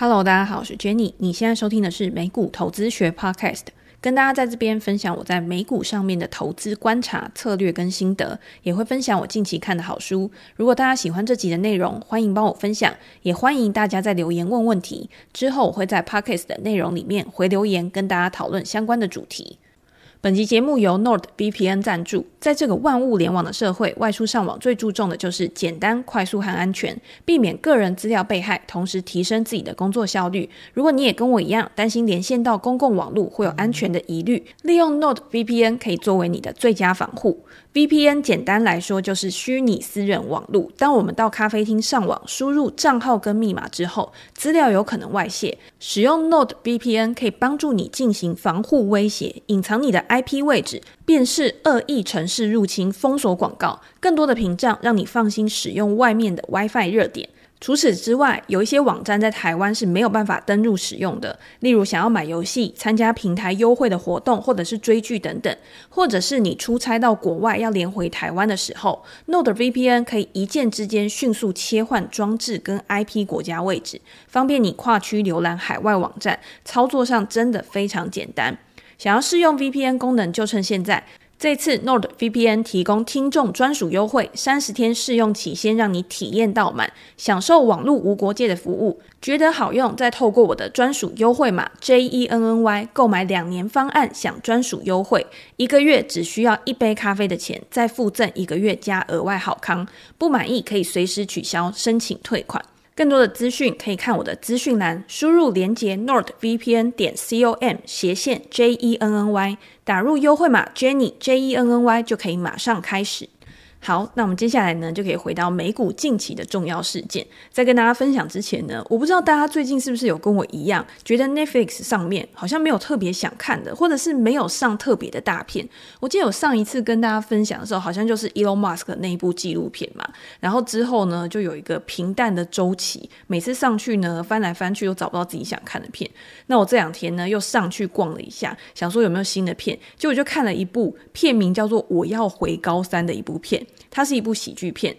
Hello，大家好，我是 Jenny。你现在收听的是美股投资学 Podcast，跟大家在这边分享我在美股上面的投资观察、策略跟心得，也会分享我近期看的好书。如果大家喜欢这集的内容，欢迎帮我分享，也欢迎大家在留言问问题。之后我会在 Podcast 的内容里面回留言，跟大家讨论相关的主题。本集节目由 NordVPN 赞助。在这个万物联网的社会，外出上网最注重的就是简单、快速和安全，避免个人资料被害，同时提升自己的工作效率。如果你也跟我一样担心连线到公共网络会有安全的疑虑，利用 NordVPN 可以作为你的最佳防护。VPN 简单来说就是虚拟私人网络。当我们到咖啡厅上网，输入账号跟密码之后，资料有可能外泄。使用 note VPN 可以帮助你进行防护威胁，隐藏你的 IP 位置，辨识恶意城市入侵，封锁广告，更多的屏障让你放心使用外面的 WiFi 热点。除此之外，有一些网站在台湾是没有办法登入使用的，例如想要买游戏、参加平台优惠的活动，或者是追剧等等，或者是你出差到国外要连回台湾的时候，NordVPN 可以一键之间迅速切换装置跟 IP 国家位置，方便你跨区浏览海外网站，操作上真的非常简单。想要试用 VPN 功能，就趁现在。这次 NordVPN 提供听众专属优惠，三十天试用期，先让你体验到满，享受网络无国界的服务。觉得好用，再透过我的专属优惠码 JENNY 购买两年方案，享专属优惠，一个月只需要一杯咖啡的钱，再附赠一个月加额外好康。不满意可以随时取消，申请退款。更多的资讯可以看我的资讯栏，输入连接 nordvpn 点 com 斜线 JENNY，打入优惠码 Jenny J E N N Y 就可以马上开始。好，那我们接下来呢，就可以回到美股近期的重要事件。在跟大家分享之前呢，我不知道大家最近是不是有跟我一样，觉得 Netflix 上面好像没有特别想看的，或者是没有上特别的大片。我记得我上一次跟大家分享的时候，好像就是 Elon Musk 那一部纪录片嘛。然后之后呢，就有一个平淡的周期，每次上去呢，翻来翻去都找不到自己想看的片。那我这两天呢，又上去逛了一下，想说有没有新的片，结果就看了一部片名叫做《我要回高三》的一部片。它是一部喜剧片，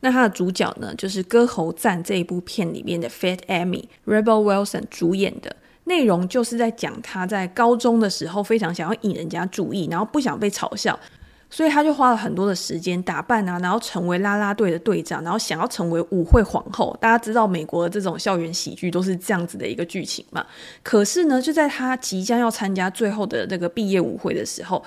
那它的主角呢，就是《歌喉赞》这一部片里面的 Fat Amy Rebel Wilson 主演的，内容就是在讲他在高中的时候非常想要引人家注意，然后不想被嘲笑，所以他就花了很多的时间打扮啊，然后成为啦啦队的队长，然后想要成为舞会皇后。大家知道美国的这种校园喜剧都是这样子的一个剧情嘛？可是呢，就在他即将要参加最后的这个毕业舞会的时候。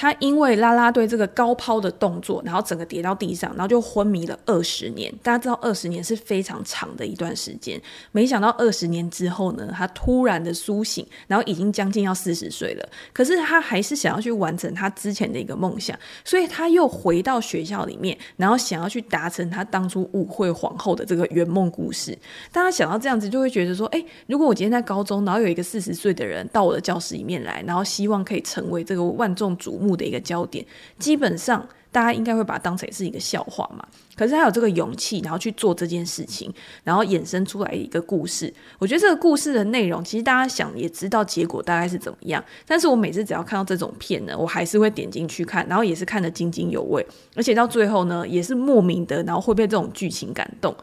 他因为啦啦队这个高抛的动作，然后整个跌到地上，然后就昏迷了二十年。大家知道二十年是非常长的一段时间，没想到二十年之后呢，他突然的苏醒，然后已经将近要四十岁了。可是他还是想要去完成他之前的一个梦想，所以他又回到学校里面，然后想要去达成他当初舞会皇后的这个圆梦故事。大家想到这样子，就会觉得说，哎，如果我今天在高中，然后有一个四十岁的人到我的教室里面来，然后希望可以成为这个万众瞩目的一个焦点，基本上大家应该会把它当成是一个笑话嘛。可是他有这个勇气，然后去做这件事情，然后衍生出来一个故事。我觉得这个故事的内容，其实大家想也知道结果大概是怎么样。但是我每次只要看到这种片呢，我还是会点进去看，然后也是看得津津有味，而且到最后呢，也是莫名的，然后会被这种剧情感动。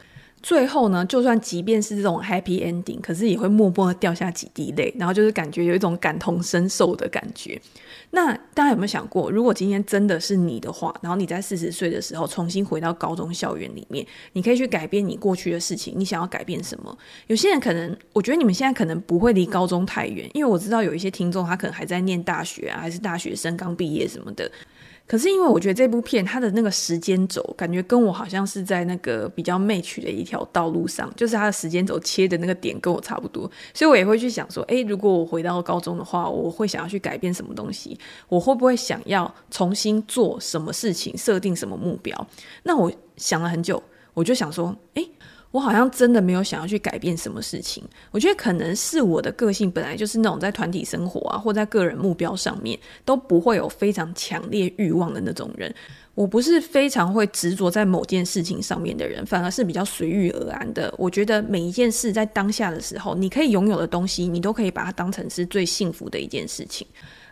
最后呢，就算即便是这种 happy ending，可是也会默默的掉下几滴泪，然后就是感觉有一种感同身受的感觉。那大家有没有想过，如果今天真的是你的话，然后你在四十岁的时候重新回到高中校园里面，你可以去改变你过去的事情，你想要改变什么？有些人可能，我觉得你们现在可能不会离高中太远，因为我知道有一些听众他可能还在念大学啊，还是大学生刚毕业什么的。可是因为我觉得这部片它的那个时间轴，感觉跟我好像是在那个比较 match 的一条道路上，就是它的时间轴切的那个点跟我差不多，所以我也会去想说，诶，如果我回到高中的话，我会想要去改变什么东西？我会不会想要重新做什么事情，设定什么目标？那我想了很久，我就想说，诶。我好像真的没有想要去改变什么事情。我觉得可能是我的个性本来就是那种在团体生活啊，或在个人目标上面都不会有非常强烈欲望的那种人。我不是非常会执着在某件事情上面的人，反而是比较随遇而安的。我觉得每一件事在当下的时候，你可以拥有的东西，你都可以把它当成是最幸福的一件事情。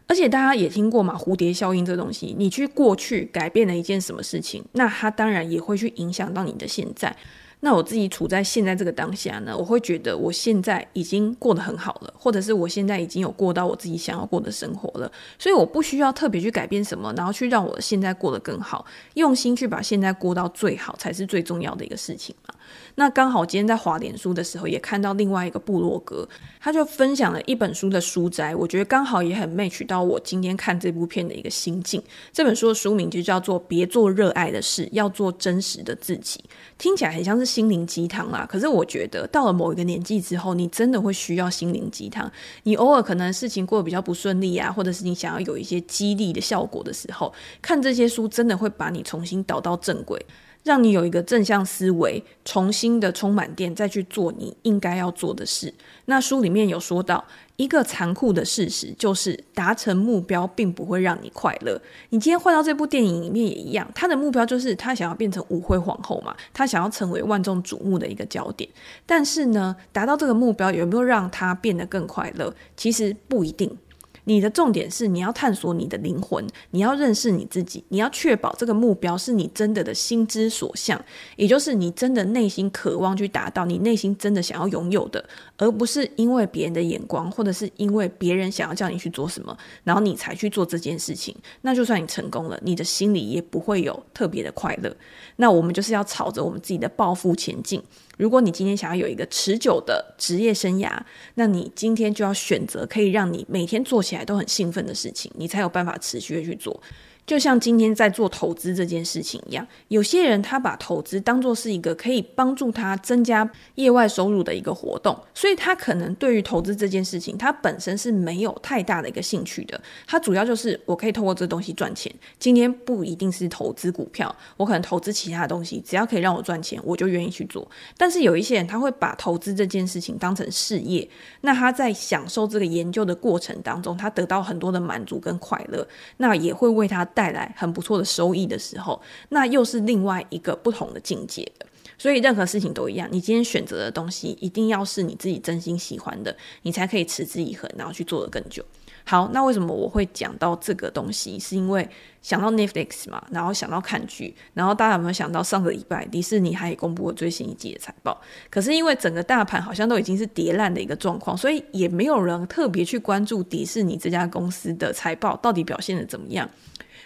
而且大家也听过嘛，蝴蝶效应这东西，你去过去改变了一件什么事情，那它当然也会去影响到你的现在。那我自己处在现在这个当下呢，我会觉得我现在已经过得很好了，或者是我现在已经有过到我自己想要过的生活了，所以我不需要特别去改变什么，然后去让我现在过得更好，用心去把现在过到最好才是最重要的一个事情嘛。那刚好今天在华联书的时候，也看到另外一个部落格，他就分享了一本书的书摘，我觉得刚好也很 match 到我今天看这部片的一个心境。这本书的书名就叫做《别做热爱的事，要做真实的自己》，听起来很像是心灵鸡汤啦。可是我觉得到了某一个年纪之后，你真的会需要心灵鸡汤。你偶尔可能事情过得比较不顺利啊，或者是你想要有一些激励的效果的时候，看这些书真的会把你重新导到正轨。让你有一个正向思维，重新的充满电，再去做你应该要做的事。那书里面有说到一个残酷的事实，就是达成目标并不会让你快乐。你今天换到这部电影里面也一样，他的目标就是他想要变成舞会皇后嘛，他想要成为万众瞩目的一个焦点。但是呢，达到这个目标有没有让他变得更快乐？其实不一定。你的重点是你要探索你的灵魂，你要认识你自己，你要确保这个目标是你真的的心之所向，也就是你真的内心渴望去达到，你内心真的想要拥有的，而不是因为别人的眼光，或者是因为别人想要叫你去做什么，然后你才去做这件事情。那就算你成功了，你的心里也不会有特别的快乐。那我们就是要朝着我们自己的抱负前进。如果你今天想要有一个持久的职业生涯，那你今天就要选择可以让你每天做起来都很兴奋的事情，你才有办法持续的去做。就像今天在做投资这件事情一样，有些人他把投资当做是一个可以帮助他增加业外收入的一个活动，所以他可能对于投资这件事情，他本身是没有太大的一个兴趣的。他主要就是我可以透过这东西赚钱。今天不一定是投资股票，我可能投资其他的东西，只要可以让我赚钱，我就愿意去做。但是有一些人他会把投资这件事情当成事业，那他在享受这个研究的过程当中，他得到很多的满足跟快乐，那也会为他。带来很不错的收益的时候，那又是另外一个不同的境界的。所以任何事情都一样，你今天选择的东西一定要是你自己真心喜欢的，你才可以持之以恒，然后去做的更久。好，那为什么我会讲到这个东西？是因为想到 Netflix 嘛，然后想到看剧，然后大家有没有想到上个礼拜迪士尼还公布了最新一季的财报？可是因为整个大盘好像都已经是跌烂的一个状况，所以也没有人特别去关注迪士尼这家公司的财报到底表现得怎么样。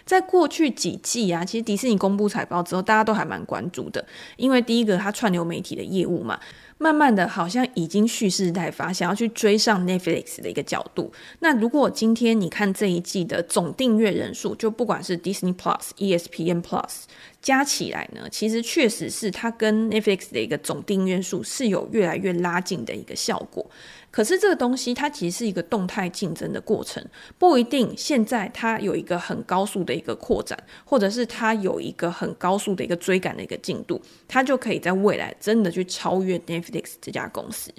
在过去几季啊，其实迪士尼公布财报之后，大家都还蛮关注的，因为第一个它串流媒体的业务嘛。慢慢的，好像已经蓄势待发，想要去追上 Netflix 的一个角度。那如果今天你看这一季的总订阅人数，就不管是 Disney Plus、ESPN Plus 加起来呢，其实确实是它跟 Netflix 的一个总订阅数是有越来越拉近的一个效果。可是这个东西它其实是一个动态竞争的过程，不一定现在它有一个很高速的一个扩展，或者是它有一个很高速的一个追赶的一个进度，它就可以在未来真的去超越 Netflix 这家公司。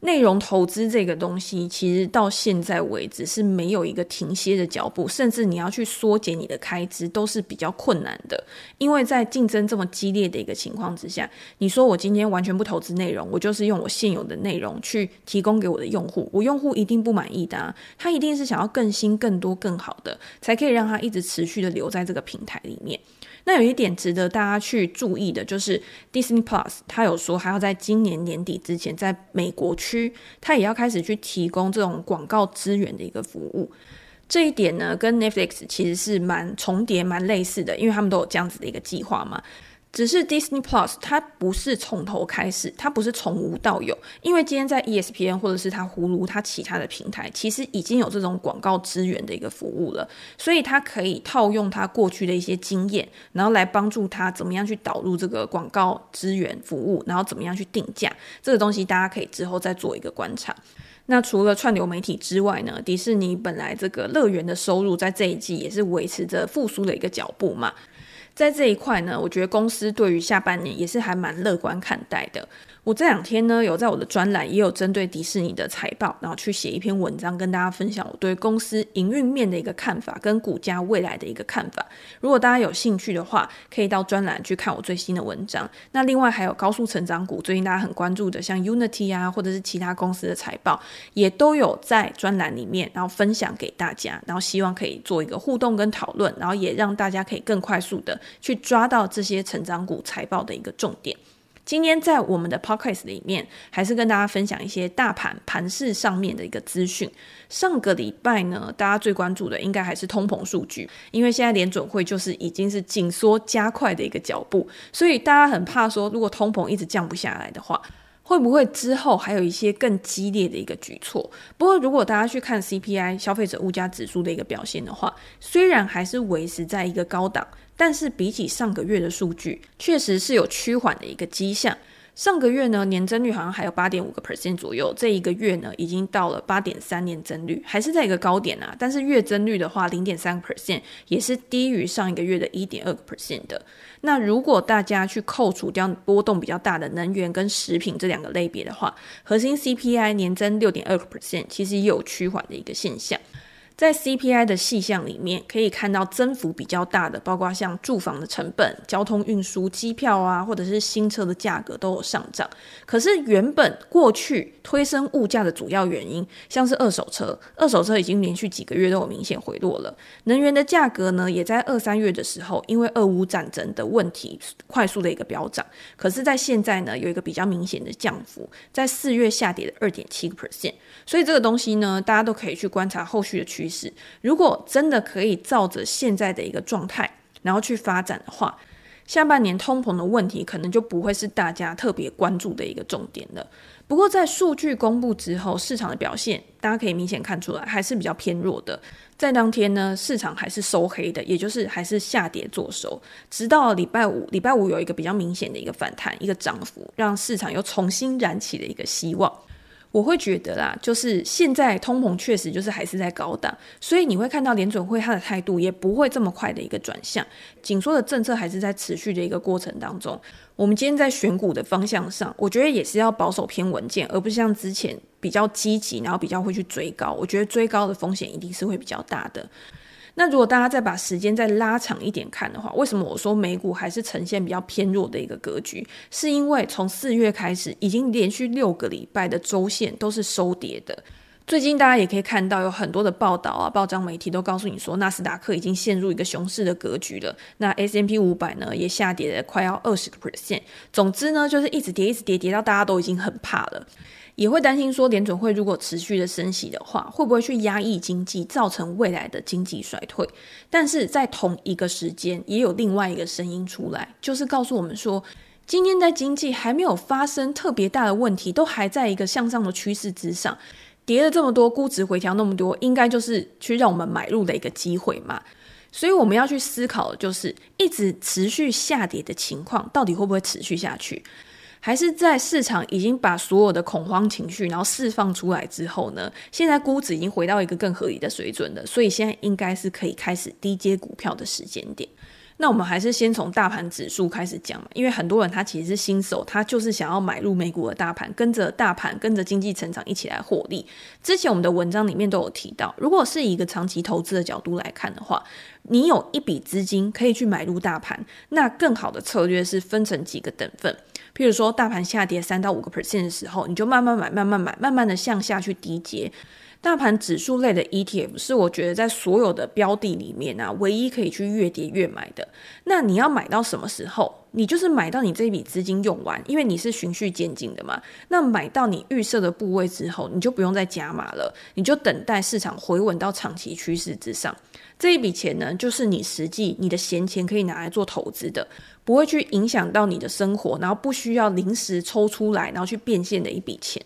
内容投资这个东西，其实到现在为止是没有一个停歇的脚步，甚至你要去缩减你的开支都是比较困难的。因为在竞争这么激烈的一个情况之下，你说我今天完全不投资内容，我就是用我现有的内容去提供给我的用户，我用户一定不满意的啊，他一定是想要更新、更多、更好的，才可以让他一直持续的留在这个平台里面。那有一点值得大家去注意的，就是 Disney Plus，它有说还要在今年年底之前，在美国区，它也要开始去提供这种广告资源的一个服务。这一点呢，跟 Netflix 其实是蛮重叠、蛮类似的，因为他们都有这样子的一个计划嘛。只是 Disney Plus 它不是从头开始，它不是从无到有，因为今天在 ESPN 或者是它呼噜它其他的平台，其实已经有这种广告资源的一个服务了，所以它可以套用它过去的一些经验，然后来帮助它怎么样去导入这个广告资源服务，然后怎么样去定价，这个东西大家可以之后再做一个观察。那除了串流媒体之外呢，迪士尼本来这个乐园的收入在这一季也是维持着复苏的一个脚步嘛。在这一块呢，我觉得公司对于下半年也是还蛮乐观看待的。我这两天呢，有在我的专栏也有针对迪士尼的财报，然后去写一篇文章，跟大家分享我对公司营运面的一个看法，跟股价未来的一个看法。如果大家有兴趣的话，可以到专栏去看我最新的文章。那另外还有高速成长股，最近大家很关注的，像 Unity 啊，或者是其他公司的财报，也都有在专栏里面，然后分享给大家，然后希望可以做一个互动跟讨论，然后也让大家可以更快速的去抓到这些成长股财报的一个重点。今天在我们的 podcast 里面，还是跟大家分享一些大盘盘市上面的一个资讯。上个礼拜呢，大家最关注的应该还是通膨数据，因为现在联准会就是已经是紧缩加快的一个脚步，所以大家很怕说，如果通膨一直降不下来的话，会不会之后还有一些更激烈的一个举措？不过如果大家去看 CPI 消费者物价指数的一个表现的话，虽然还是维持在一个高档。但是比起上个月的数据，确实是有趋缓的一个迹象。上个月呢，年增率好像还有八点五个 percent 左右，这一个月呢，已经到了八点三年增率，还是在一个高点啊。但是月增率的话，零点三个 percent 也是低于上一个月的一点二个 percent 的。那如果大家去扣除掉波动比较大的能源跟食品这两个类别的话，核心 CPI 年增六点二个 percent，其实也有趋缓的一个现象。在 CPI 的细项里面，可以看到增幅比较大的，包括像住房的成本、交通运输、机票啊，或者是新车的价格都有上涨。可是原本过去推升物价的主要原因，像是二手车，二手车已经连续几个月都有明显回落了。能源的价格呢，也在二三月的时候，因为俄乌战争的问题，快速的一个飙涨。可是，在现在呢，有一个比较明显的降幅，在四月下跌了二点七个 percent。所以这个东西呢，大家都可以去观察后续的趋是，如果真的可以照着现在的一个状态，然后去发展的话，下半年通膨的问题可能就不会是大家特别关注的一个重点了。不过在数据公布之后，市场的表现大家可以明显看出来，还是比较偏弱的。在当天呢，市场还是收黑的，也就是还是下跌做收，直到礼拜五，礼拜五有一个比较明显的一个反弹，一个涨幅，让市场又重新燃起了一个希望。我会觉得啦，就是现在通膨确实就是还是在高档，所以你会看到联准会它的态度也不会这么快的一个转向，紧缩的政策还是在持续的一个过程当中。我们今天在选股的方向上，我觉得也是要保守偏稳健，而不是像之前比较积极，然后比较会去追高。我觉得追高的风险一定是会比较大的。那如果大家再把时间再拉长一点看的话，为什么我说美股还是呈现比较偏弱的一个格局？是因为从四月开始，已经连续六个礼拜的周线都是收跌的。最近大家也可以看到有很多的报道啊，报章媒体都告诉你说，纳斯达克已经陷入一个熊市的格局了。那 S M P 五百呢，也下跌了快要二十个 percent。总之呢，就是一直跌，一直跌，跌到大家都已经很怕了。也会担心说，联准会如果持续的升息的话，会不会去压抑经济，造成未来的经济衰退？但是在同一个时间，也有另外一个声音出来，就是告诉我们说，今天在经济还没有发生特别大的问题，都还在一个向上的趋势之上，跌了这么多，估值回调那么多，应该就是去让我们买入的一个机会嘛。所以我们要去思考的就是，一直持续下跌的情况，到底会不会持续下去？还是在市场已经把所有的恐慌情绪然后释放出来之后呢，现在估值已经回到一个更合理的水准了，所以现在应该是可以开始低接股票的时间点。那我们还是先从大盘指数开始讲嘛，因为很多人他其实是新手，他就是想要买入美股的大盘，跟着大盘，跟着经济成长一起来获利。之前我们的文章里面都有提到，如果是一个长期投资的角度来看的话，你有一笔资金可以去买入大盘，那更好的策略是分成几个等份。譬如说，大盘下跌三到五个 percent 的时候，你就慢慢买，慢慢买，慢慢的向下去低接。大盘指数类的 ETF 是我觉得在所有的标的里面啊，唯一可以去越跌越买的。那你要买到什么时候？你就是买到你这笔资金用完，因为你是循序渐进的嘛。那买到你预设的部位之后，你就不用再加码了，你就等待市场回稳到长期趋势之上。这一笔钱呢，就是你实际你的闲钱可以拿来做投资的，不会去影响到你的生活，然后不需要临时抽出来，然后去变现的一笔钱。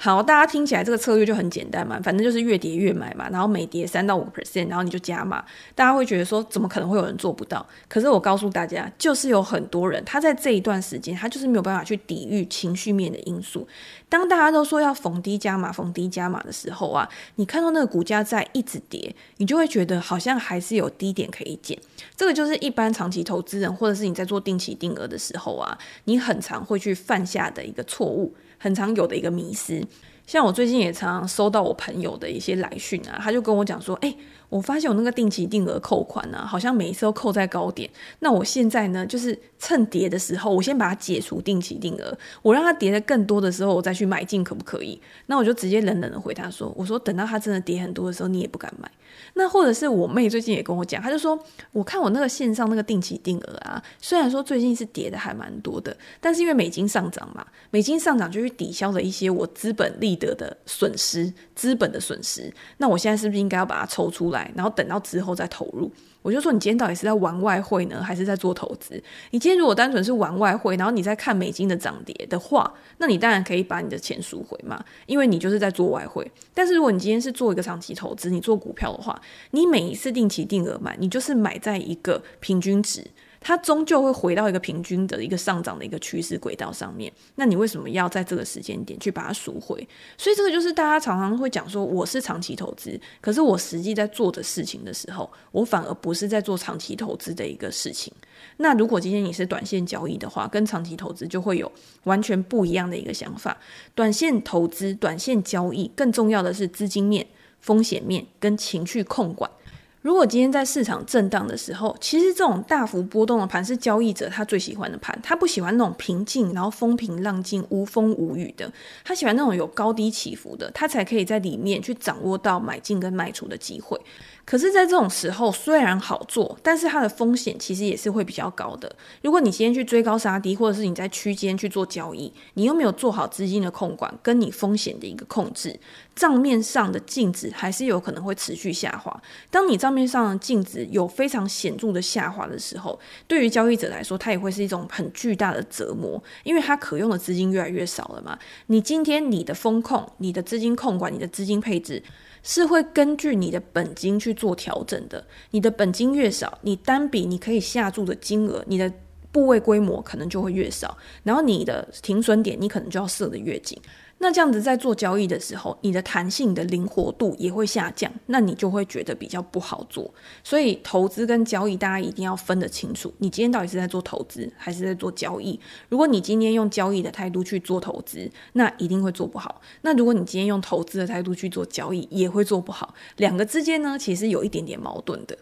好，大家听起来这个策略就很简单嘛，反正就是越跌越买嘛，然后每跌三到五个 percent，然后你就加码。大家会觉得说，怎么可能会有人做不到？可是我告诉大家，就是有很多人他在这一段时间，他就是没有办法去抵御情绪面的因素。当大家都说要逢低加码、逢低加码的时候啊，你看到那个股价在一直跌，你就会觉得好像还是有低点可以捡。这个就是一般长期投资人，或者是你在做定期定额的时候啊，你很常会去犯下的一个错误。很常有的一个迷思，像我最近也常常收到我朋友的一些来讯啊，他就跟我讲说，哎，我发现我那个定期定额扣款呢、啊，好像每一次都扣在高点。那我现在呢，就是趁跌的时候，我先把它解除定期定额，我让它跌的更多的时候，我再去买进，可不可以？那我就直接冷冷的回答说：“我说等到它真的跌很多的时候，你也不敢买。”那或者是我妹最近也跟我讲，她就说：“我看我那个线上那个定期定额啊，虽然说最近是跌的还蛮多的，但是因为美金上涨嘛，美金上涨就去抵消了一些我资本利得的损失，资本的损失。那我现在是不是应该要把它抽出来，然后等到之后再投入？”我就说，你今天到底是在玩外汇呢，还是在做投资？你今天如果单纯是玩外汇，然后你在看美金的涨跌的话，那你当然可以把你的钱赎回嘛，因为你就是在做外汇。但是如果你今天是做一个长期投资，你做股票的话，你每一次定期定额买，你就是买在一个平均值。它终究会回到一个平均的一个上涨的一个趋势轨道上面。那你为什么要在这个时间点去把它赎回？所以这个就是大家常常会讲说，我是长期投资，可是我实际在做的事情的时候，我反而不是在做长期投资的一个事情。那如果今天你是短线交易的话，跟长期投资就会有完全不一样的一个想法。短线投资、短线交易，更重要的是资金面、风险面跟情绪控管。如果今天在市场震荡的时候，其实这种大幅波动的盘是交易者他最喜欢的盘，他不喜欢那种平静，然后风平浪静、无风无雨的，他喜欢那种有高低起伏的，他才可以在里面去掌握到买进跟卖出的机会。可是，在这种时候，虽然好做，但是它的风险其实也是会比较高的。如果你今天去追高杀低，或者是你在区间去做交易，你又没有做好资金的控管，跟你风险的一个控制，账面上的净值还是有可能会持续下滑。当你账面上的净值有非常显著的下滑的时候，对于交易者来说，它也会是一种很巨大的折磨，因为它可用的资金越来越少了嘛。你今天你的风控、你的资金控管、你的资金配置。是会根据你的本金去做调整的。你的本金越少，你单笔你可以下注的金额，你的部位规模可能就会越少，然后你的停损点你可能就要设的越紧。那这样子在做交易的时候，你的弹性、的灵活度也会下降，那你就会觉得比较不好做。所以投资跟交易，大家一定要分得清楚。你今天到底是在做投资，还是在做交易？如果你今天用交易的态度去做投资，那一定会做不好。那如果你今天用投资的态度去做交易，也会做不好。两个之间呢，其实有一点点矛盾的。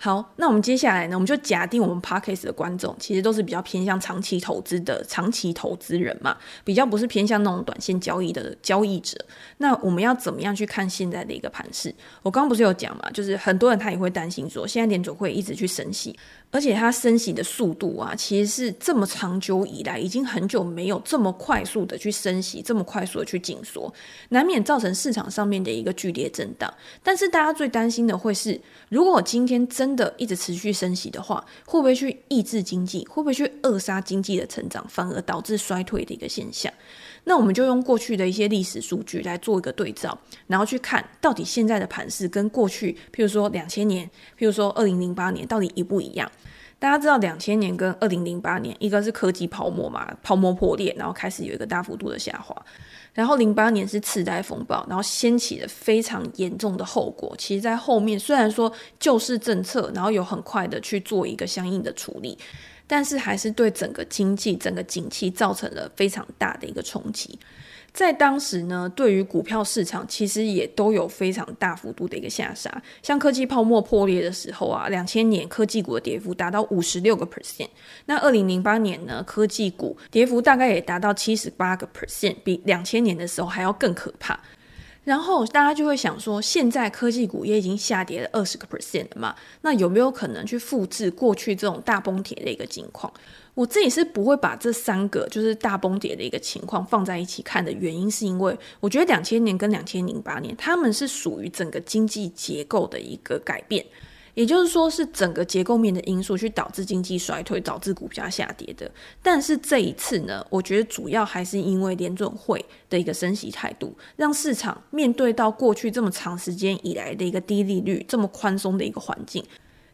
好，那我们接下来呢，我们就假定我们 Podcast 的观众其实都是比较偏向长期投资的长期投资人嘛，比较不是偏向那种短线交易的交易者。那我们要怎么样去看现在的一个盘势？我刚刚不是有讲嘛，就是很多人他也会担心说，现在联准会一直去升息。而且它升息的速度啊，其实是这么长久以来，已经很久没有这么快速的去升息，这么快速的去紧缩，难免造成市场上面的一个剧烈震荡。但是大家最担心的会是，如果今天真的一直持续升息的话，会不会去抑制经济？会不会去扼杀经济的成长，反而导致衰退的一个现象？那我们就用过去的一些历史数据来做一个对照，然后去看到底现在的盘势跟过去，譬如说两千年，譬如说二零零八年，到底一不一样？大家知道两千年跟二零零八年，一个是科技泡沫嘛，泡沫破裂，然后开始有一个大幅度的下滑。然后零八年是次贷风暴，然后掀起了非常严重的后果。其实，在后面虽然说救市政策，然后有很快的去做一个相应的处理，但是还是对整个经济、整个景气造成了非常大的一个冲击。在当时呢，对于股票市场其实也都有非常大幅度的一个下杀。像科技泡沫破裂的时候啊，两千年科技股的跌幅达到五十六个 percent。那二零零八年呢，科技股跌幅大概也达到七十八个 percent，比两千年的时候还要更可怕。然后大家就会想说，现在科技股也已经下跌了二十个 percent 了嘛，那有没有可能去复制过去这种大崩跌的一个情况？我自己是不会把这三个就是大崩跌的一个情况放在一起看的原因，是因为我觉得两千年跟两千零八年，他们是属于整个经济结构的一个改变，也就是说是整个结构面的因素去导致经济衰退，导致股价下跌的。但是这一次呢，我觉得主要还是因为联准会的一个升息态度，让市场面对到过去这么长时间以来的一个低利率、这么宽松的一个环境，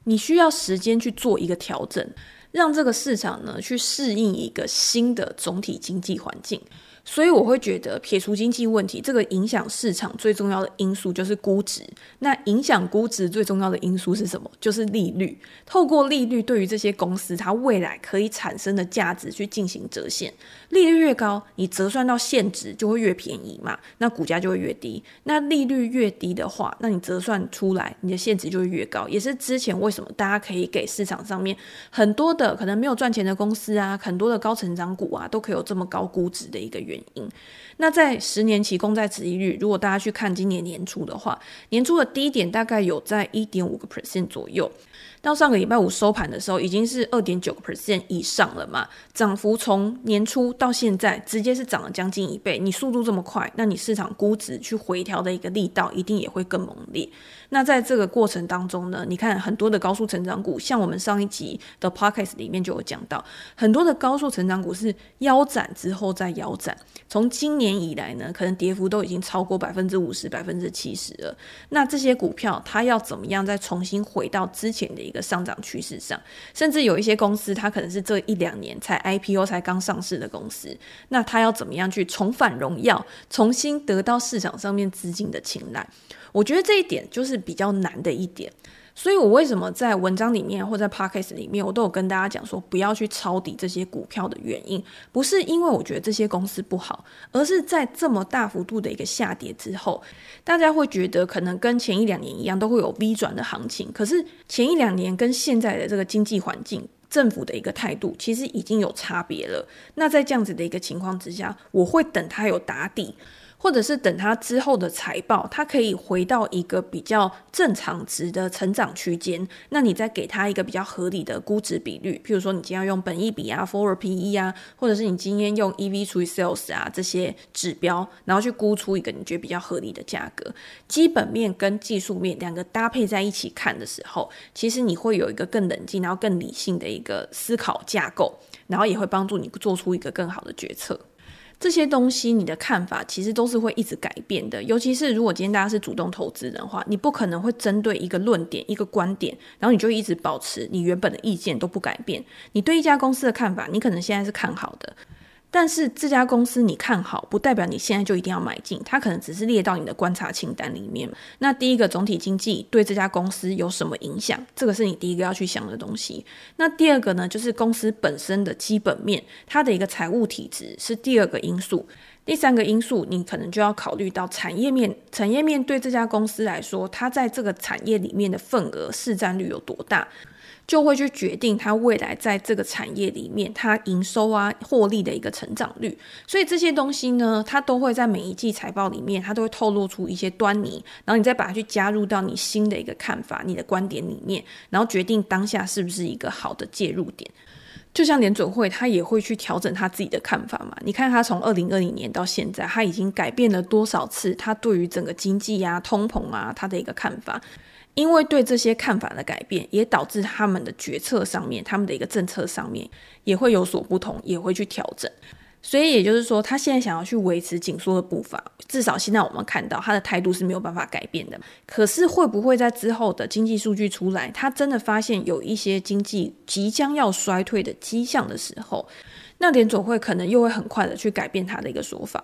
你需要时间去做一个调整。让这个市场呢去适应一个新的总体经济环境，所以我会觉得，撇除经济问题，这个影响市场最重要的因素就是估值。那影响估值最重要的因素是什么？就是利率。透过利率对于这些公司它未来可以产生的价值去进行折现。利率越高，你折算到现值就会越便宜嘛，那股价就会越低。那利率越低的话，那你折算出来你的现值就会越高。也是之前为什么大家可以给市场上面很多的可能没有赚钱的公司啊，很多的高成长股啊，都可以有这么高估值的一个原原因。那在十年期公债殖利率，如果大家去看今年年初的话，年初的低点大概有在一点五个 percent 左右。到上个礼拜五收盘的时候，已经是二点九个 percent 以上了嘛，涨幅从年初到现在直接是涨了将近一倍。你速度这么快，那你市场估值去回调的一个力道一定也会更猛烈。那在这个过程当中呢，你看很多的高速成长股，像我们上一集的 podcast 里面就有讲到，很多的高速成长股是腰斩之后再腰斩，从今年以来呢，可能跌幅都已经超过百分之五十、百分之七十了。那这些股票它要怎么样再重新回到之前的一的上涨趋势上，甚至有一些公司，它可能是这一两年才 IPO 才刚上市的公司，那它要怎么样去重返荣耀，重新得到市场上面资金的青睐？我觉得这一点就是比较难的一点。所以我为什么在文章里面或在 podcast 里面，我都有跟大家讲说，不要去抄底这些股票的原因，不是因为我觉得这些公司不好，而是在这么大幅度的一个下跌之后，大家会觉得可能跟前一两年一样，都会有 V 转的行情。可是前一两年跟现在的这个经济环境、政府的一个态度，其实已经有差别了。那在这样子的一个情况之下，我会等它有打底。或者是等它之后的财报，它可以回到一个比较正常值的成长区间，那你再给它一个比较合理的估值比率，譬如说你今天要用本益比啊、Forward PE 啊，或者是你今天用 EV 除以 Sales 啊这些指标，然后去估出一个你觉得比较合理的价格。基本面跟技术面两个搭配在一起看的时候，其实你会有一个更冷静、然后更理性的一个思考架构，然后也会帮助你做出一个更好的决策。这些东西，你的看法其实都是会一直改变的。尤其是如果今天大家是主动投资人的话，你不可能会针对一个论点、一个观点，然后你就一直保持你原本的意见都不改变。你对一家公司的看法，你可能现在是看好的。但是这家公司你看好，不代表你现在就一定要买进，它可能只是列到你的观察清单里面。那第一个，总体经济对这家公司有什么影响？这个是你第一个要去想的东西。那第二个呢，就是公司本身的基本面，它的一个财务体质是第二个因素。第三个因素，你可能就要考虑到产业面，产业面对这家公司来说，它在这个产业里面的份额、市占率有多大？就会去决定它未来在这个产业里面，它营收啊、获利的一个成长率。所以这些东西呢，它都会在每一季财报里面，它都会透露出一些端倪，然后你再把它去加入到你新的一个看法、你的观点里面，然后决定当下是不是一个好的介入点。就像联准会，他也会去调整他自己的看法嘛。你看他从二零二零年到现在，他已经改变了多少次？他对于整个经济啊、通膨啊，他的一个看法。因为对这些看法的改变，也导致他们的决策上面，他们的一个政策上面也会有所不同，也会去调整。所以也就是说，他现在想要去维持紧缩的步伐，至少现在我们看到他的态度是没有办法改变的。可是会不会在之后的经济数据出来，他真的发现有一些经济即将要衰退的迹象的时候，那联总会可能又会很快的去改变他的一个说法。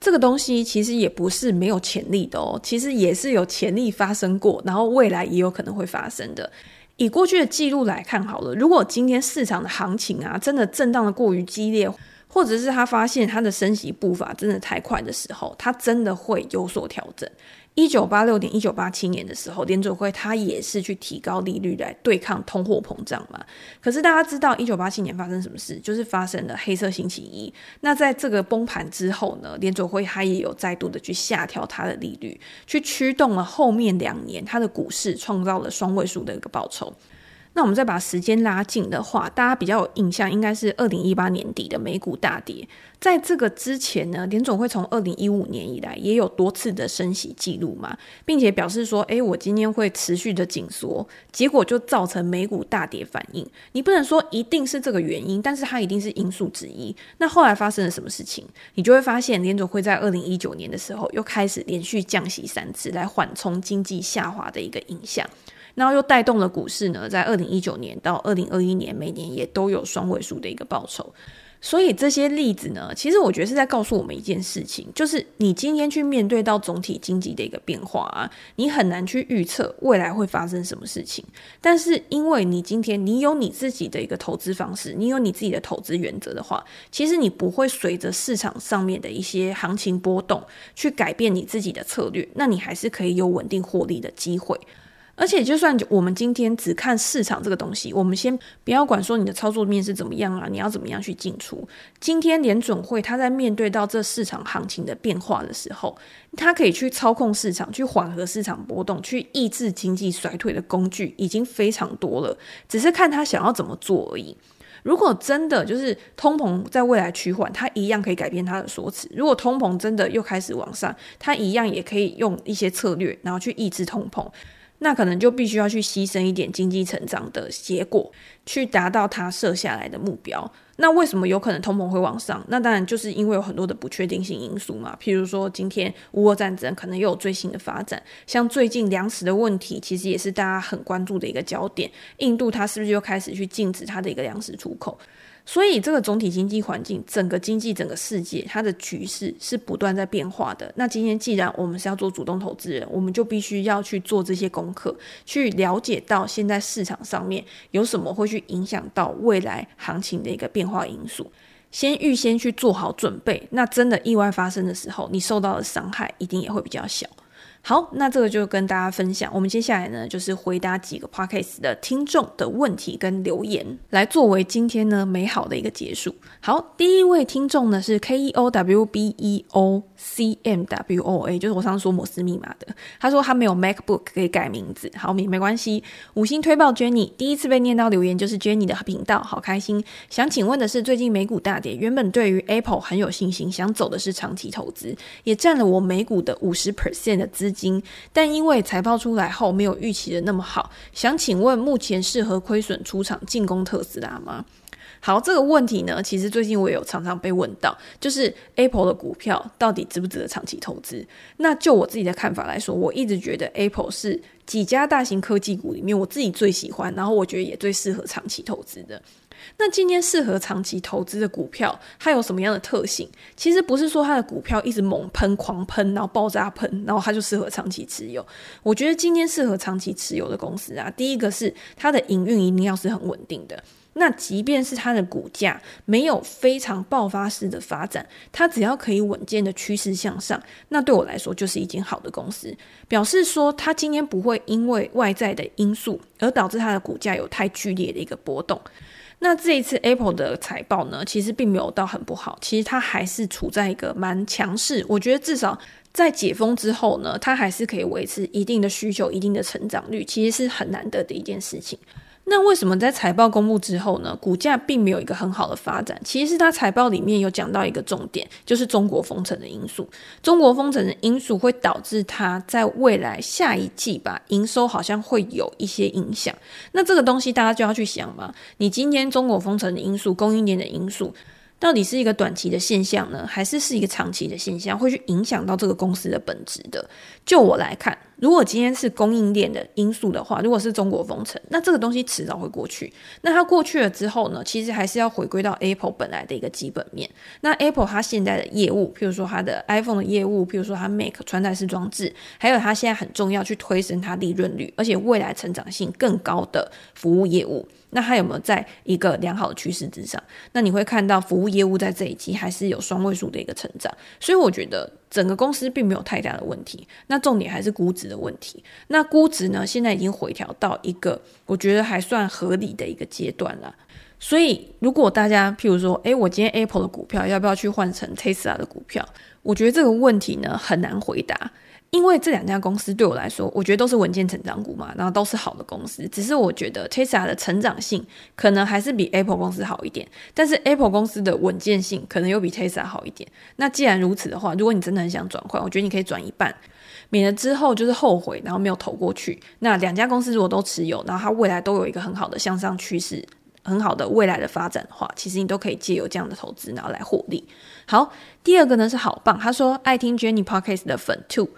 这个东西其实也不是没有潜力的哦，其实也是有潜力发生过，然后未来也有可能会发生的。以过去的记录来看好了，如果今天市场的行情啊真的震荡的过于激烈，或者是他发现他的升息步伐真的太快的时候，他真的会有所调整。一九八六年、一九八七年的时候，联准会它也是去提高利率来对抗通货膨胀嘛。可是大家知道，一九八七年发生什么事？就是发生了黑色星期一。那在这个崩盘之后呢，联准会它也有再度的去下调它的利率，去驱动了后面两年它的股市创造了双位数的一个报酬。那我们再把时间拉近的话，大家比较有印象，应该是二零一八年底的美股大跌。在这个之前呢，联总会从二零一五年以来也有多次的升息记录嘛，并且表示说，诶，我今天会持续的紧缩，结果就造成美股大跌反应。你不能说一定是这个原因，但是它一定是因素之一。那后来发生了什么事情？你就会发现，联总会在二零一九年的时候又开始连续降息三次，来缓冲经济下滑的一个影响。然后又带动了股市呢，在二零一九年到二零二一年，每年也都有双位数的一个报酬。所以这些例子呢，其实我觉得是在告诉我们一件事情，就是你今天去面对到总体经济的一个变化啊，你很难去预测未来会发生什么事情。但是因为你今天你有你自己的一个投资方式，你有你自己的投资原则的话，其实你不会随着市场上面的一些行情波动去改变你自己的策略，那你还是可以有稳定获利的机会。而且，就算我们今天只看市场这个东西，我们先不要管说你的操作面是怎么样啊，你要怎么样去进出。今天联准会他在面对到这市场行情的变化的时候，他可以去操控市场，去缓和市场波动，去抑制经济衰退的工具已经非常多了，只是看他想要怎么做而已。如果真的就是通膨在未来趋缓，他一样可以改变他的说辞。如果通膨真的又开始往上，他一样也可以用一些策略，然后去抑制通膨。那可能就必须要去牺牲一点经济成长的结果，去达到他设下来的目标。那为什么有可能通膨会往上？那当然就是因为有很多的不确定性因素嘛。譬如说今天乌俄战争可能又有最新的发展，像最近粮食的问题，其实也是大家很关注的一个焦点。印度它是不是又开始去禁止它的一个粮食出口？所以，这个总体经济环境，整个经济，整个世界，它的局势是不断在变化的。那今天既然我们是要做主动投资人，我们就必须要去做这些功课，去了解到现在市场上面有什么会去影响到未来行情的一个变化因素，先预先去做好准备。那真的意外发生的时候，你受到的伤害一定也会比较小。好，那这个就跟大家分享。我们接下来呢，就是回答几个 podcast 的听众的问题跟留言，来作为今天呢美好的一个结束。好，第一位听众呢是 K E O W B E O C M W O A，就是我上次说摩斯密码的。他说他没有 MacBook 可以改名字，好，没没关系。五星推爆 Jenny，第一次被念到留言就是 Jenny 的频道，好开心。想请问的是，最近美股大跌，原本对于 Apple 很有信心，想走的是长期投资，也占了我美股的五十 percent 的资金，但因为财报出来后没有预期的那么好，想请问目前适合亏损出场进攻特斯拉吗？好，这个问题呢，其实最近我也有常常被问到，就是 Apple 的股票到底值不值得长期投资？那就我自己的看法来说，我一直觉得 Apple 是几家大型科技股里面我自己最喜欢，然后我觉得也最适合长期投资的。那今天适合长期投资的股票，它有什么样的特性？其实不是说它的股票一直猛喷、狂喷，然后爆炸喷，然后它就适合长期持有。我觉得今天适合长期持有的公司啊，第一个是它的营运一定要是很稳定的。那即便是它的股价没有非常爆发式的发展，它只要可以稳健的趋势向上，那对我来说就是一间好的公司。表示说，它今天不会因为外在的因素而导致它的股价有太剧烈的一个波动。那这一次 Apple 的财报呢，其实并没有到很不好，其实它还是处在一个蛮强势。我觉得至少在解封之后呢，它还是可以维持一定的需求、一定的成长率，其实是很难得的一件事情。那为什么在财报公布之后呢，股价并没有一个很好的发展？其实它财报里面有讲到一个重点，就是中国封城的因素。中国封城的因素会导致它在未来下一季吧，营收好像会有一些影响。那这个东西大家就要去想嘛，你今天中国封城的因素、供应链的因素。到底是一个短期的现象呢，还是是一个长期的现象，会去影响到这个公司的本质的？就我来看，如果今天是供应链的因素的话，如果是中国封城，那这个东西迟早会过去。那它过去了之后呢，其实还是要回归到 Apple 本来的一个基本面。那 Apple 它现在的业务，譬如说它的 iPhone 的业务，譬如说它 Mac 穿戴式装置，还有它现在很重要去推升它利润率，而且未来成长性更高的服务业务。那它有没有在一个良好的趋势之上？那你会看到服务业务在这一季还是有双位数的一个成长，所以我觉得整个公司并没有太大的问题。那重点还是估值的问题。那估值呢，现在已经回调到一个我觉得还算合理的一个阶段了。所以如果大家譬如说，诶，我今天 Apple 的股票要不要去换成 Tesla 的股票？我觉得这个问题呢，很难回答。因为这两家公司对我来说，我觉得都是稳健成长股嘛，然后都是好的公司。只是我觉得 Tesla 的成长性可能还是比 Apple 公司好一点，但是 Apple 公司的稳健性可能又比 Tesla 好一点。那既然如此的话，如果你真的很想转换，我觉得你可以转一半，免得之后就是后悔，然后没有投过去。那两家公司如果都持有，然后它未来都有一个很好的向上趋势，很好的未来的发展的话，其实你都可以借由这样的投资，然后来获利。好，第二个呢是好棒，他说爱听 Jenny Podcast 的粉 two。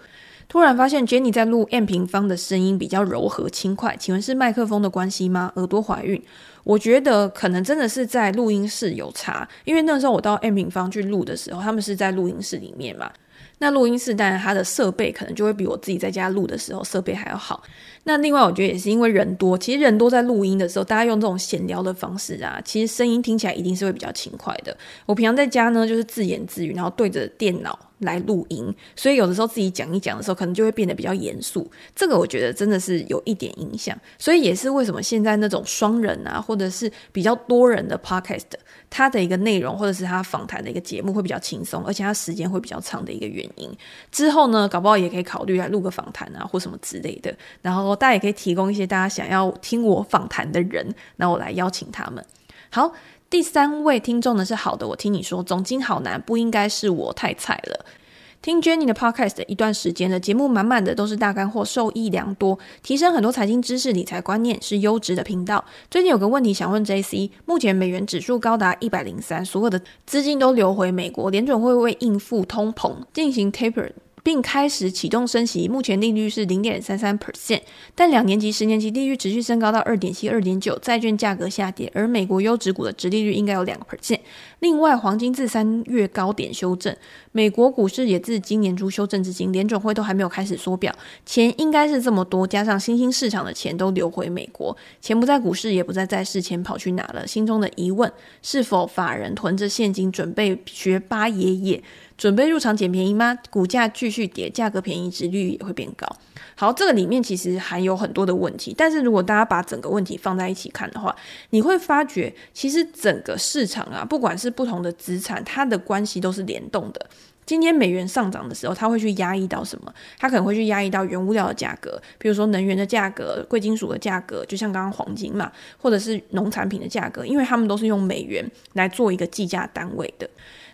突然发现 Jenny 在录 M 平方的声音比较柔和轻快，请问是麦克风的关系吗？耳朵怀孕？我觉得可能真的是在录音室有差，因为那时候我到 M 平方去录的时候，他们是在录音室里面嘛。那录音室当然它的设备可能就会比我自己在家录的时候设备还要好。那另外我觉得也是因为人多，其实人多在录音的时候，大家用这种闲聊的方式啊，其实声音听起来一定是会比较轻快的。我平常在家呢，就是自言自语，然后对着电脑来录音，所以有的时候自己讲一讲的时候，可能就会变得比较严肃。这个我觉得真的是有一点影响，所以也是为什么现在那种双人啊，或者是比较多人的 podcast，它的一个内容或者是它访谈的一个节目会比较轻松，而且它时间会比较长的一个原因。之后呢，搞不好也可以考虑来录个访谈啊，或什么之类的，然后。大家也可以提供一些大家想要听我访谈的人，那我来邀请他们。好，第三位听众呢是好的，我听你说，总经好难，不应该是我太菜了。听 Jenny 的 Podcast 一段时间了，节目满满的都是大干货，受益良多，提升很多财经知识、理财观念，是优质的频道。最近有个问题想问 JC，目前美元指数高达一百零三，所有的资金都流回美国，联准会为应付通膨进行 taper。并开始启动升息，目前利率是零点三三 percent，但两年级、十年期利率持续升高到二点七、二点九，债券价格下跌，而美国优质股的殖利率应该有两个 percent。另外，黄金自三月高点修正，美国股市也自今年初修正至今，联准会都还没有开始缩表，钱应该是这么多，加上新兴市场的钱都流回美国，钱不在股市，也不在债市，钱跑去哪了？心中的疑问：是否法人囤着现金，准备学巴爷爷？准备入场捡便宜吗？股价继续跌，价格便宜，值率也会变高。好，这个里面其实还有很多的问题，但是如果大家把整个问题放在一起看的话，你会发觉，其实整个市场啊，不管是不同的资产，它的关系都是联动的。今天美元上涨的时候，它会去压抑到什么？它可能会去压抑到原物料的价格，比如说能源的价格、贵金属的价格，就像刚刚黄金嘛，或者是农产品的价格，因为他们都是用美元来做一个计价单位的。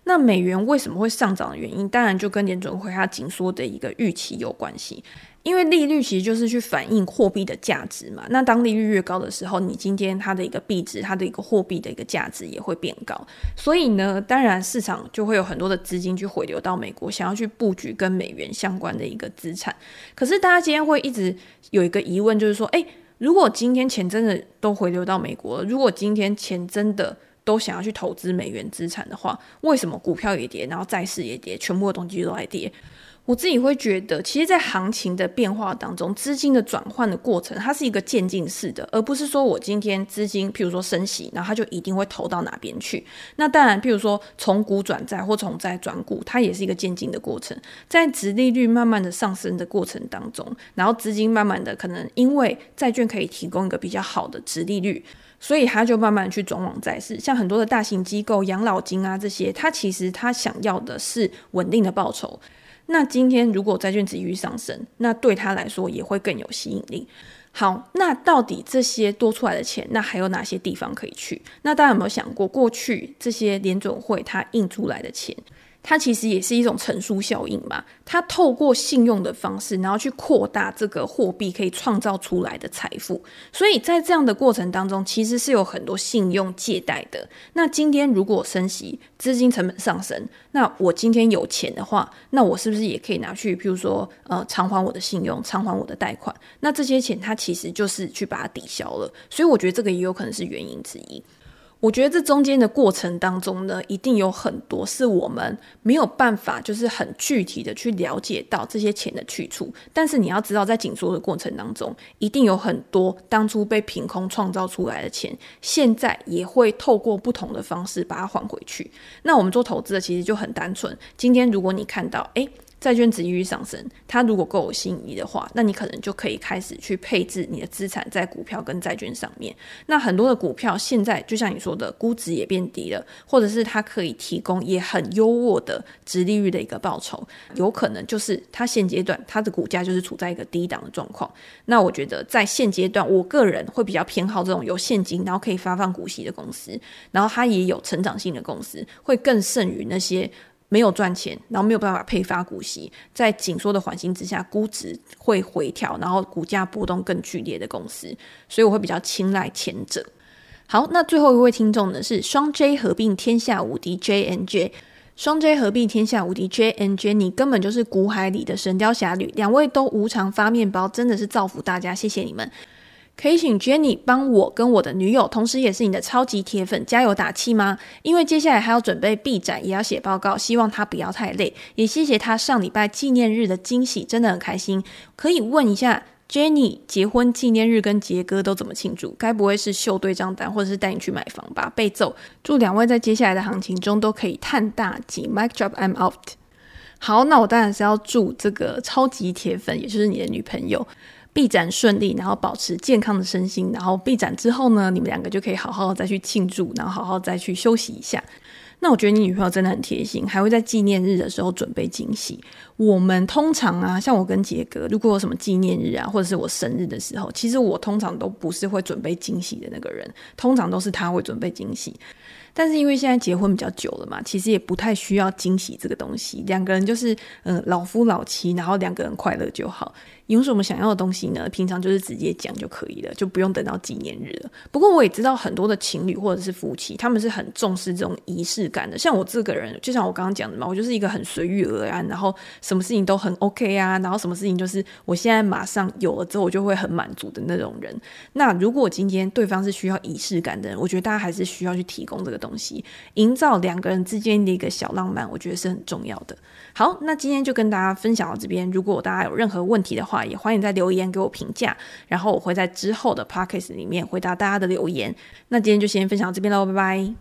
那美元为什么会上涨的原因，当然就跟联准会它紧缩的一个预期有关系。因为利率其实就是去反映货币的价值嘛。那当利率越高的时候，你今天它的一个币值，它的一个货币的一个价值也会变高。所以呢，当然市场就会有很多的资金去回流到美国，想要去布局跟美元相关的一个资产。可是大家今天会一直有一个疑问，就是说，诶，如果今天钱真的都回流到美国了，如果今天钱真的都想要去投资美元资产的话，为什么股票也跌，然后债市也跌，全部的东西都在跌？我自己会觉得，其实，在行情的变化当中，资金的转换的过程，它是一个渐进式的，而不是说我今天资金，譬如说升息，然后它就一定会投到哪边去。那当然，譬如说从股转债或从债转股，它也是一个渐进的过程，在殖利率慢慢的上升的过程当中，然后资金慢慢的可能因为债券可以提供一个比较好的殖利率。所以他就慢慢去转往债市，像很多的大型机构、养老金啊这些，他其实他想要的是稳定的报酬。那今天如果债券殖利率上升，那对他来说也会更有吸引力。好，那到底这些多出来的钱，那还有哪些地方可以去？那大家有没有想过，过去这些联准会它印出来的钱？它其实也是一种乘数效应嘛，它透过信用的方式，然后去扩大这个货币可以创造出来的财富。所以在这样的过程当中，其实是有很多信用借贷的。那今天如果升息，资金成本上升，那我今天有钱的话，那我是不是也可以拿去，譬如说，呃，偿还我的信用，偿还我的贷款？那这些钱它其实就是去把它抵消了。所以我觉得这个也有可能是原因之一。我觉得这中间的过程当中呢，一定有很多是我们没有办法，就是很具体的去了解到这些钱的去处。但是你要知道，在紧缩的过程当中，一定有很多当初被凭空创造出来的钱，现在也会透过不同的方式把它还回去。那我们做投资的其实就很单纯。今天如果你看到，诶。债券值利率上升，它如果够有吸引力的话，那你可能就可以开始去配置你的资产在股票跟债券上面。那很多的股票现在就像你说的，估值也变低了，或者是它可以提供也很优渥的值利率的一个报酬，有可能就是它现阶段它的股价就是处在一个低档的状况。那我觉得在现阶段，我个人会比较偏好这种有现金，然后可以发放股息的公司，然后它也有成长性的公司，会更胜于那些。没有赚钱，然后没有办法配发股息，在紧缩的环境之下，估值会回调，然后股价波动更剧烈的公司，所以我会比较青睐前者。好，那最后一位听众呢是双 J 合并天下无敌 J N J，。双 J 合并天下无敌 J N J，你根本就是股海里的神雕侠侣，两位都无偿发面包，真的是造福大家，谢谢你们。可以请 Jenny 帮我跟我的女友，同时也是你的超级铁粉加油打气吗？因为接下来还要准备 B 展，也要写报告，希望他不要太累。也谢谢他上礼拜纪念日的惊喜，真的很开心。可以问一下 Jenny 结婚纪念日跟杰哥都怎么庆祝？该不会是秀对账单，或者是带你去买房吧？被揍！祝两位在接下来的行情中都可以叹大吉。Mic drop, I'm out。好，那我当然是要祝这个超级铁粉，也就是你的女朋友。臂展顺利，然后保持健康的身心，然后臂展之后呢，你们两个就可以好好再去庆祝，然后好好再去休息一下。那我觉得你女朋友真的很贴心，还会在纪念日的时候准备惊喜。我们通常啊，像我跟杰哥，如果有什么纪念日啊，或者是我生日的时候，其实我通常都不是会准备惊喜的那个人，通常都是他会准备惊喜。但是因为现在结婚比较久了嘛，其实也不太需要惊喜这个东西，两个人就是嗯、呃、老夫老妻，然后两个人快乐就好。有什么想要的东西呢？平常就是直接讲就可以了，就不用等到纪念日了。不过我也知道很多的情侣或者是夫妻，他们是很重视这种仪式感的。像我这个人，就像我刚刚讲的嘛，我就是一个很随遇而安，然后什么事情都很 OK 啊，然后什么事情就是我现在马上有了之后，我就会很满足的那种人。那如果今天对方是需要仪式感的人，我觉得大家还是需要去提供这个东西，营造两个人之间的一个小浪漫，我觉得是很重要的。好，那今天就跟大家分享到这边。如果大家有任何问题的话，也欢迎在留言给我评价，然后我会在之后的 podcast 里面回答大家的留言。那今天就先分享到这边喽，拜拜。